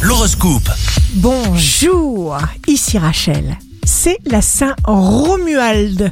L'horoscope. Bonjour, ici Rachel. C'est la Saint Romuald.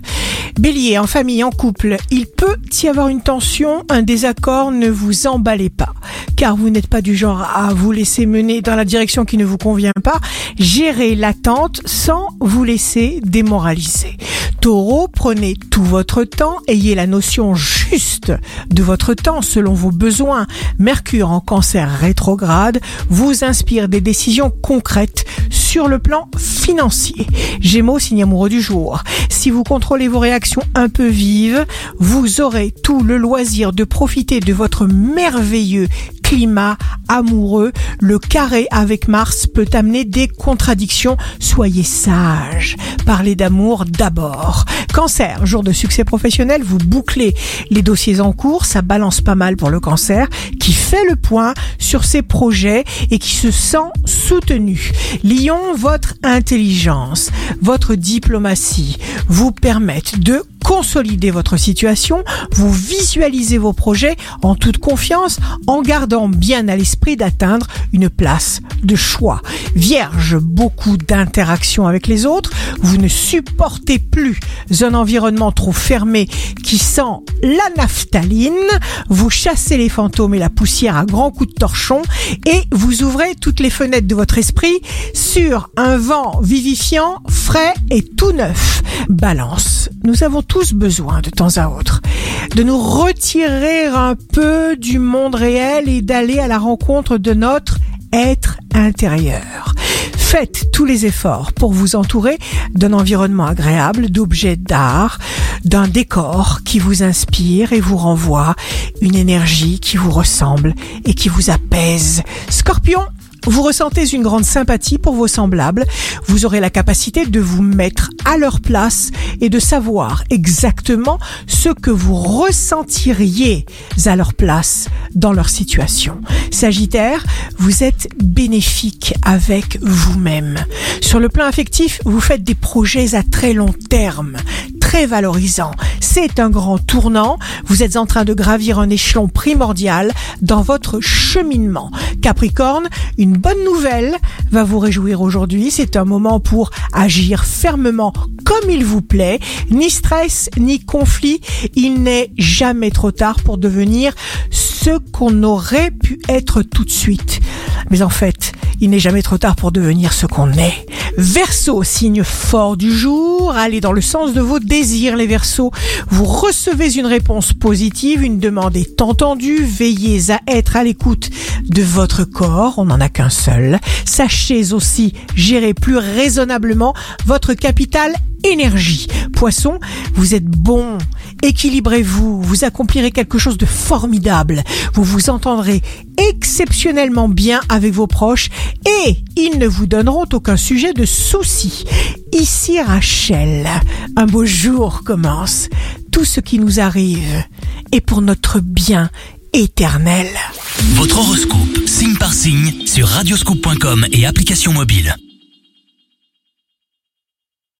Bélier, en famille, en couple, il peut y avoir une tension, un désaccord, ne vous emballez pas. Car vous n'êtes pas du genre à vous laisser mener dans la direction qui ne vous convient pas. Gérez l'attente sans vous laisser démoraliser. Taureau, prenez tout votre temps, ayez la notion juste de votre temps selon vos besoins. Mercure en cancer rétrograde vous inspire des décisions concrètes sur le plan financier. Gémeaux, signe amoureux du jour. Si vous contrôlez vos réactions un peu vives, vous aurez tout le loisir de profiter de votre merveilleux climat amoureux, le carré avec Mars peut amener des contradictions. Soyez sage. Parlez d'amour d'abord. Cancer, jour de succès professionnel, vous bouclez les dossiers en cours, ça balance pas mal pour le cancer, qui fait le point sur ses projets et qui se sent soutenu. Lion, votre intelligence, votre diplomatie vous permettent de consolider votre situation, vous visualisez vos projets en toute confiance en gardant bien à l'esprit d'atteindre une place de choix. Vierge, beaucoup d'interactions avec les autres, vous ne supportez plus un environnement trop fermé qui sent la naphtaline, vous chassez les fantômes et la poussière à grands coups de torchon et vous ouvrez toutes les fenêtres de votre esprit sur un vent vivifiant, frais et tout neuf. Balance, nous avons tous besoin de temps à autre de nous retirer un peu du monde réel et d'aller à la rencontre de notre être intérieur. Faites tous les efforts pour vous entourer d'un environnement agréable, d'objets d'art, d'un décor qui vous inspire et vous renvoie une énergie qui vous ressemble et qui vous apaise. Scorpion, vous ressentez une grande sympathie pour vos semblables, vous aurez la capacité de vous mettre à leur place et de savoir exactement ce que vous ressentiriez à leur place dans leur situation. Sagittaire, vous êtes bénéfique avec vous-même. Sur le plan affectif, vous faites des projets à très long terme, très valorisants. C'est un grand tournant. Vous êtes en train de gravir un échelon primordial dans votre cheminement. Capricorne, une bonne nouvelle va vous réjouir aujourd'hui. C'est un moment pour agir fermement comme il vous plaît. Ni stress, ni conflit. Il n'est jamais trop tard pour devenir ce qu'on aurait pu être tout de suite. Mais en fait, il n'est jamais trop tard pour devenir ce qu'on est. Verseau, signe fort du jour, allez dans le sens de vos désirs les Verseaux. Vous recevez une réponse positive, une demande est entendue, veillez à être à l'écoute de votre corps, on n'en a qu'un seul. Sachez aussi gérer plus raisonnablement votre capital énergie. Poisson, vous êtes bon, équilibrez-vous, vous accomplirez quelque chose de formidable, vous vous entendrez exceptionnellement bien avec vos proches et ils ne vous donneront aucun sujet de souci. Ici Rachel, un beau jour commence. Tout ce qui nous arrive est pour notre bien éternel. Votre horoscope, signe par signe, sur radioscoop.com et application mobile.